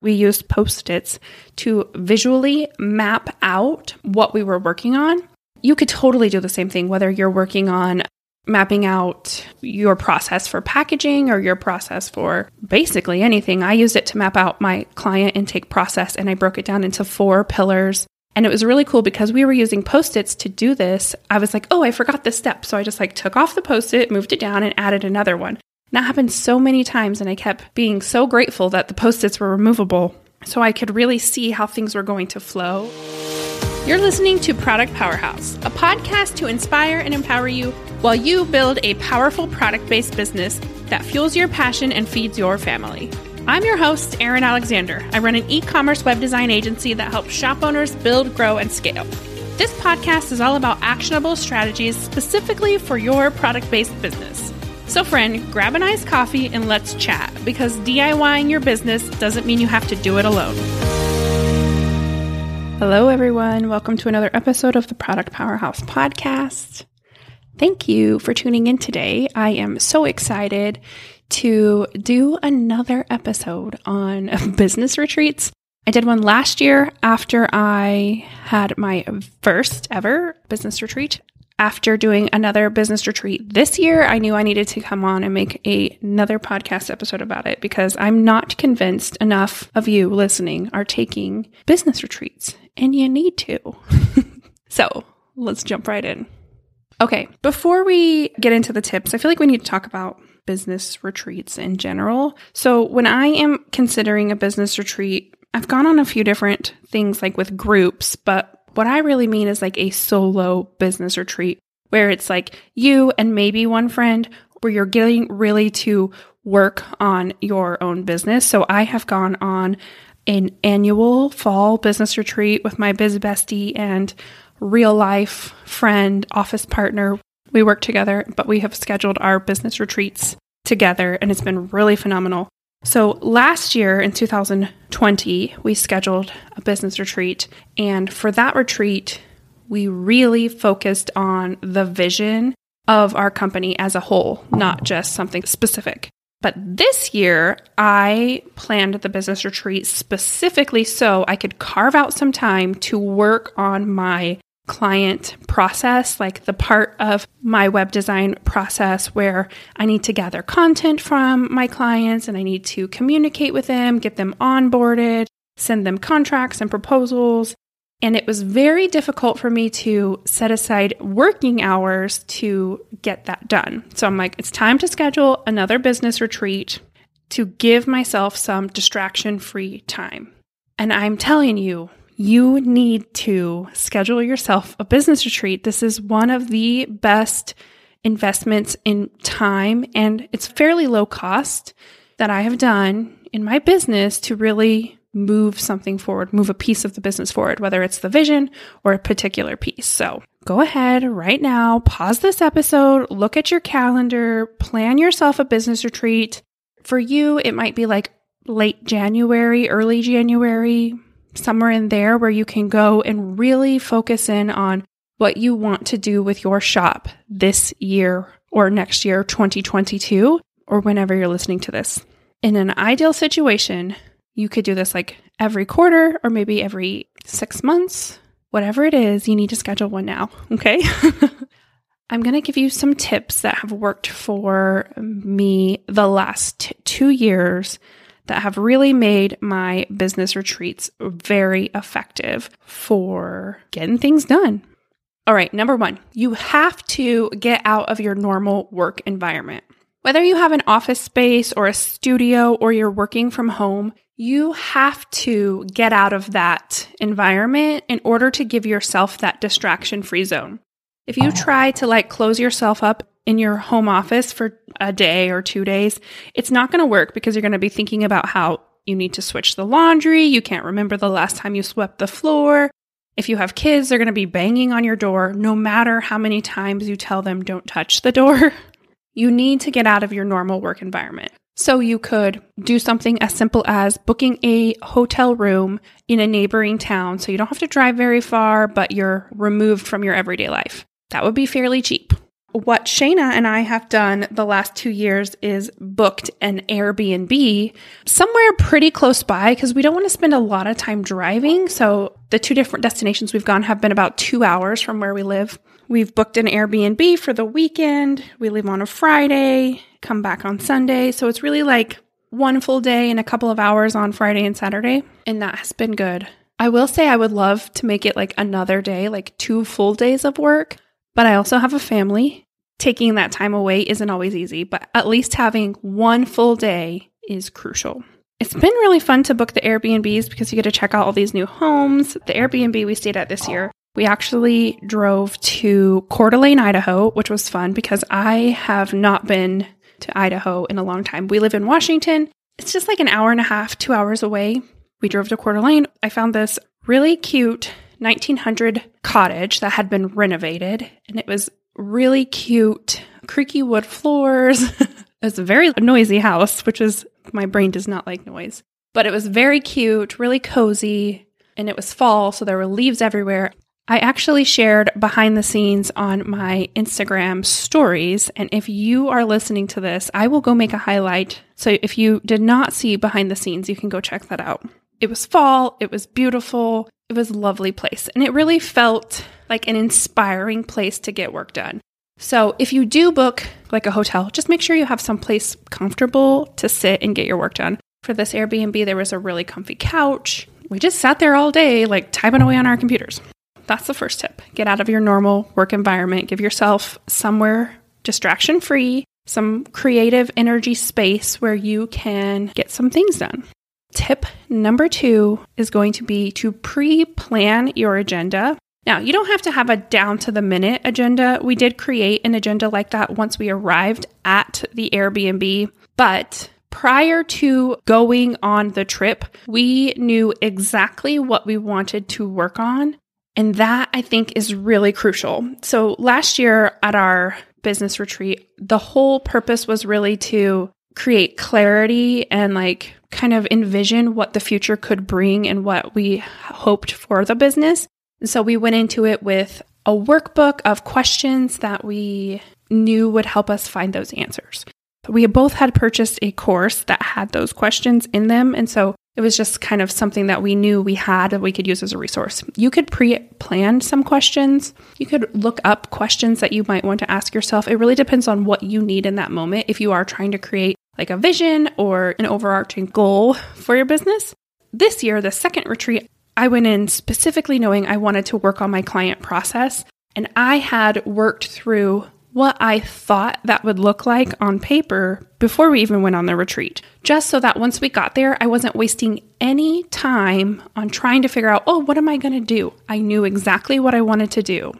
we used post its to visually map out what we were working on. You could totally do the same thing, whether you're working on mapping out your process for packaging or your process for basically anything. I used it to map out my client intake process and I broke it down into four pillars. And it was really cool because we were using post its to do this. I was like, oh, I forgot this step. So I just like took off the post it, moved it down, and added another one. That happened so many times, and I kept being so grateful that the post its were removable so I could really see how things were going to flow. You're listening to Product Powerhouse, a podcast to inspire and empower you while you build a powerful product based business that fuels your passion and feeds your family. I'm your host, Erin Alexander. I run an e commerce web design agency that helps shop owners build, grow, and scale. This podcast is all about actionable strategies specifically for your product based business. So, friend, grab an iced coffee and let's chat because DIYing your business doesn't mean you have to do it alone. Hello, everyone. Welcome to another episode of the Product Powerhouse podcast. Thank you for tuning in today. I am so excited to do another episode on business retreats. I did one last year after I had my first ever business retreat after doing another business retreat this year, I knew I needed to come on and make a, another podcast episode about it because I'm not convinced enough of you listening are taking business retreats, and you need to. so let's jump right in. Okay, before we get into the tips, I feel like we need to talk about business retreats in general. So when I am considering a business retreat, I've gone on a few different things like with groups, but what I really mean is like a solo business retreat where it's like you and maybe one friend where you're getting really to work on your own business. So I have gone on an annual fall business retreat with my biz bestie and real life friend, office partner. We work together, but we have scheduled our business retreats together and it's been really phenomenal. So last year in 2020, we scheduled a business retreat. And for that retreat, we really focused on the vision of our company as a whole, not just something specific. But this year, I planned the business retreat specifically so I could carve out some time to work on my client process, like the part of my web design process where I need to gather content from my clients and I need to communicate with them, get them onboarded, send them contracts and proposals. And it was very difficult for me to set aside working hours to get that done. So I'm like, it's time to schedule another business retreat to give myself some distraction free time. And I'm telling you, you need to schedule yourself a business retreat. This is one of the best investments in time, and it's fairly low cost that I have done in my business to really move something forward, move a piece of the business forward, whether it's the vision or a particular piece. So go ahead right now, pause this episode, look at your calendar, plan yourself a business retreat. For you, it might be like late January, early January, somewhere in there where you can go and really focus in on what you want to do with your shop this year or next year, 2022, or whenever you're listening to this. In an ideal situation, you could do this like every quarter or maybe every six months. Whatever it is, you need to schedule one now. Okay. I'm going to give you some tips that have worked for me the last two years that have really made my business retreats very effective for getting things done. All right, number one, you have to get out of your normal work environment. Whether you have an office space or a studio or you're working from home, you have to get out of that environment in order to give yourself that distraction free zone. If you oh. try to like close yourself up in your home office for a day or two days, it's not going to work because you're going to be thinking about how you need to switch the laundry. You can't remember the last time you swept the floor. If you have kids, they're going to be banging on your door no matter how many times you tell them don't touch the door. You need to get out of your normal work environment. So you could do something as simple as booking a hotel room in a neighboring town so you don't have to drive very far, but you're removed from your everyday life. That would be fairly cheap. What Shayna and I have done the last two years is booked an Airbnb somewhere pretty close by because we don't want to spend a lot of time driving. So the two different destinations we've gone have been about two hours from where we live. We've booked an Airbnb for the weekend. We leave on a Friday, come back on Sunday. So it's really like one full day and a couple of hours on Friday and Saturday. And that has been good. I will say I would love to make it like another day, like two full days of work. But I also have a family. Taking that time away isn't always easy, but at least having one full day is crucial. It's been really fun to book the Airbnbs because you get to check out all these new homes. The Airbnb we stayed at this year, we actually drove to Coeur d'Alene, Idaho, which was fun because I have not been to Idaho in a long time. We live in Washington. It's just like an hour and a half, two hours away. We drove to Coeur d'Alene. I found this really cute 1900 cottage that had been renovated and it was really cute, creaky wood floors. it was a very noisy house, which is my brain does not like noise. But it was very cute, really cozy, and it was fall, so there were leaves everywhere. I actually shared behind the scenes on my Instagram stories. And if you are listening to this, I will go make a highlight. So if you did not see behind the scenes, you can go check that out. It was fall, it was beautiful, it was a lovely place, and it really felt like an inspiring place to get work done. So if you do book like a hotel, just make sure you have some place comfortable to sit and get your work done. For this Airbnb, there was a really comfy couch. We just sat there all day, like typing away on our computers. That's the first tip. Get out of your normal work environment. Give yourself somewhere distraction free, some creative energy space where you can get some things done. Tip number two is going to be to pre plan your agenda. Now, you don't have to have a down to the minute agenda. We did create an agenda like that once we arrived at the Airbnb, but prior to going on the trip, we knew exactly what we wanted to work on. And that I think is really crucial. So last year at our business retreat, the whole purpose was really to create clarity and like kind of envision what the future could bring and what we hoped for the business. And so we went into it with a workbook of questions that we knew would help us find those answers. We both had purchased a course that had those questions in them. And so it was just kind of something that we knew we had that we could use as a resource. You could pre plan some questions. You could look up questions that you might want to ask yourself. It really depends on what you need in that moment. If you are trying to create like a vision or an overarching goal for your business. This year, the second retreat, I went in specifically knowing I wanted to work on my client process. And I had worked through what I thought that would look like on paper before we even went on the retreat, just so that once we got there, I wasn't wasting any time on trying to figure out, oh, what am I going to do? I knew exactly what I wanted to do.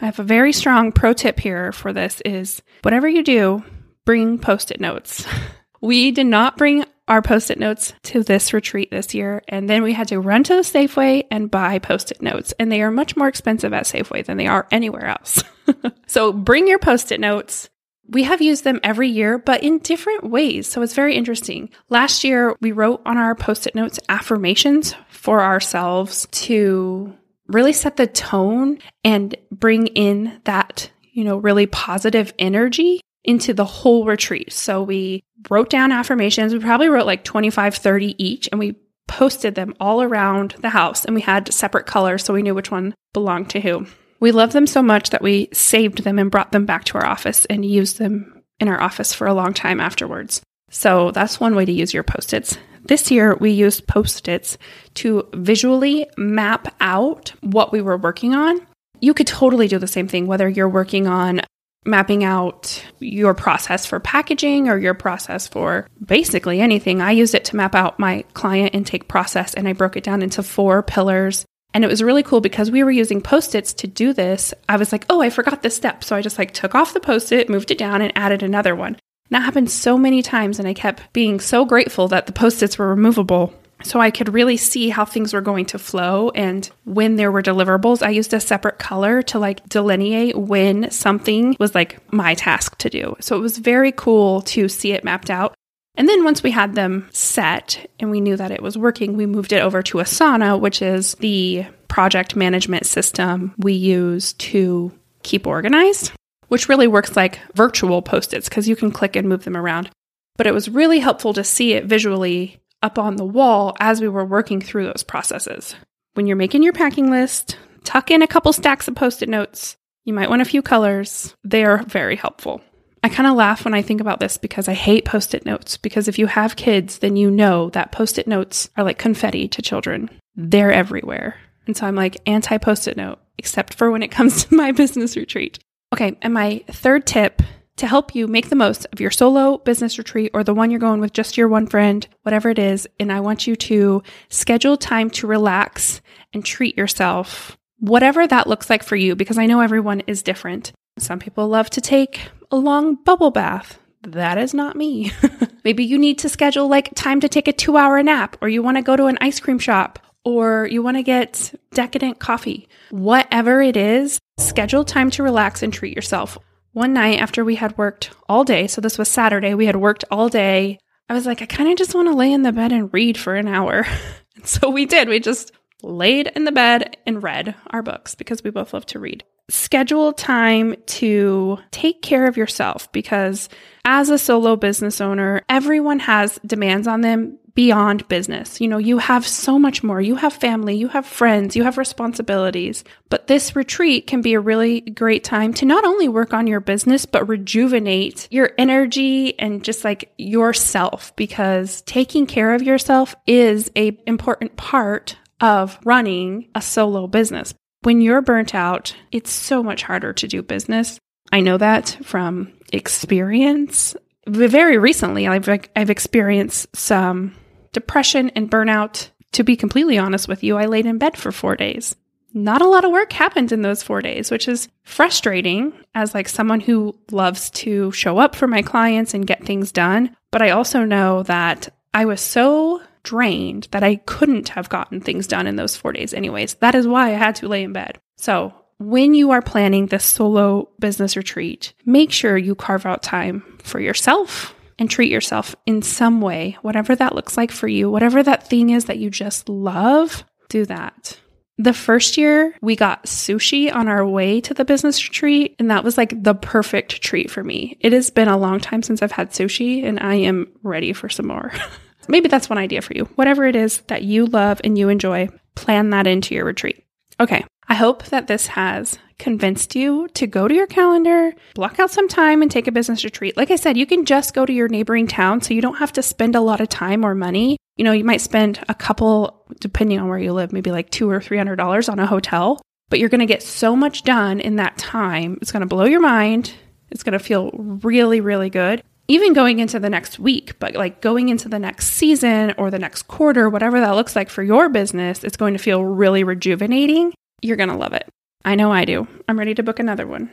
I have a very strong pro tip here for this is whatever you do, bring post-it notes. We did not bring our post it notes to this retreat this year. And then we had to run to the Safeway and buy post it notes. And they are much more expensive at Safeway than they are anywhere else. so bring your post it notes. We have used them every year, but in different ways. So it's very interesting. Last year, we wrote on our post it notes affirmations for ourselves to really set the tone and bring in that, you know, really positive energy into the whole retreat. So we wrote down affirmations. We probably wrote like 25, 30 each, and we posted them all around the house. And we had separate colors so we knew which one belonged to who. We loved them so much that we saved them and brought them back to our office and used them in our office for a long time afterwards. So that's one way to use your post its. This year, we used post its to visually map out what we were working on. You could totally do the same thing, whether you're working on mapping out your process for packaging or your process for basically anything. I used it to map out my client intake process and I broke it down into four pillars. And it was really cool because we were using post-its to do this. I was like, "Oh, I forgot this step." So I just like took off the post-it, moved it down and added another one. That happened so many times and I kept being so grateful that the post-its were removable so I could really see how things were going to flow. And when there were deliverables, I used a separate color to like delineate when something was like my task to do. So it was very cool to see it mapped out. And then once we had them set and we knew that it was working, we moved it over to Asana, which is the project management system we use to keep organized. which really works like virtual post its because you can click and move them around. But it was really helpful to see it visually up on the wall as we were working through those processes. When you're making your packing list, tuck in a couple stacks of post it notes. You might want a few colors. They are very helpful. I kind of laugh when I think about this because I hate post it notes. Because if you have kids, then you know that post it notes are like confetti to children, they're everywhere. And so I'm like anti post it note, except for when it comes to my business retreat. Okay, and my third tip to help you make the most of your solo business retreat or the one you're going with just your one friend, whatever it is. And I want you to schedule time to relax and treat yourself, whatever that looks like for you, because I know everyone is different. Some people love to take a long bubble bath. That is not me. Maybe you need to schedule like time to take a two hour nap, or you want to go to an ice cream shop, or you want to get decadent coffee. Whatever it is, schedule time to relax and treat yourself. One night after we had worked all day, so this was Saturday, we had worked all day. I was like, I kind of just want to lay in the bed and read for an hour. and so we did. We just laid in the bed and read our books because we both love to read schedule time to take care of yourself because as a solo business owner, everyone has demands on them beyond business. You know, you have so much more. You have family, you have friends, you have responsibilities. But this retreat can be a really great time to not only work on your business, but rejuvenate your energy and just like yourself because taking care of yourself is a important part of running a solo business. When you're burnt out, it's so much harder to do business. I know that from experience. Very recently, I've, I've experienced some depression and burnout. To be completely honest with you, I laid in bed for four days. Not a lot of work happened in those four days, which is frustrating as like someone who loves to show up for my clients and get things done. But I also know that I was so drained that I couldn't have gotten things done in those four days, anyways. That is why I had to lay in bed. So, when you are planning this solo business retreat, make sure you carve out time for yourself and treat yourself in some way, whatever that looks like for you, whatever that thing is that you just love, do that. The first year, we got sushi on our way to the business retreat, and that was like the perfect treat for me. It has been a long time since I've had sushi, and I am ready for some more. Maybe that's one idea for you. Whatever it is that you love and you enjoy, plan that into your retreat. Okay. I hope that this has convinced you to go to your calendar, block out some time, and take a business retreat. Like I said, you can just go to your neighboring town, so you don't have to spend a lot of time or money. You know, you might spend a couple, depending on where you live, maybe like two or three hundred dollars on a hotel, but you're going to get so much done in that time. It's going to blow your mind. It's going to feel really, really good even going into the next week, but like going into the next season or the next quarter, whatever that looks like for your business, it's going to feel really rejuvenating. You're going to love it. I know I do. I'm ready to book another one.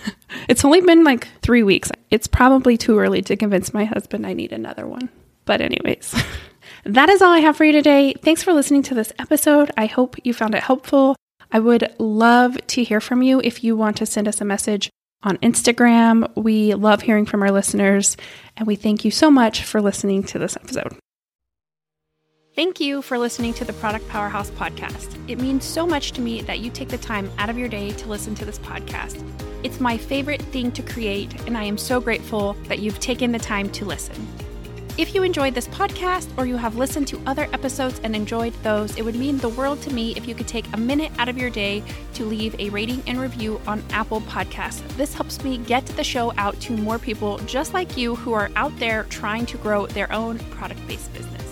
it's only been like three weeks. It's probably too early to convince my husband I need another one. But, anyways, that is all I have for you today. Thanks for listening to this episode. I hope you found it helpful. I would love to hear from you if you want to send us a message on Instagram. We love hearing from our listeners, and we thank you so much for listening to this episode. Thank you for listening to the Product Powerhouse podcast. It means so much to me that you take the time out of your day to listen to this podcast. It's my favorite thing to create, and I am so grateful that you've taken the time to listen. If you enjoyed this podcast or you have listened to other episodes and enjoyed those, it would mean the world to me if you could take a minute out of your day to leave a rating and review on Apple Podcasts. This helps me get the show out to more people just like you who are out there trying to grow their own product based business.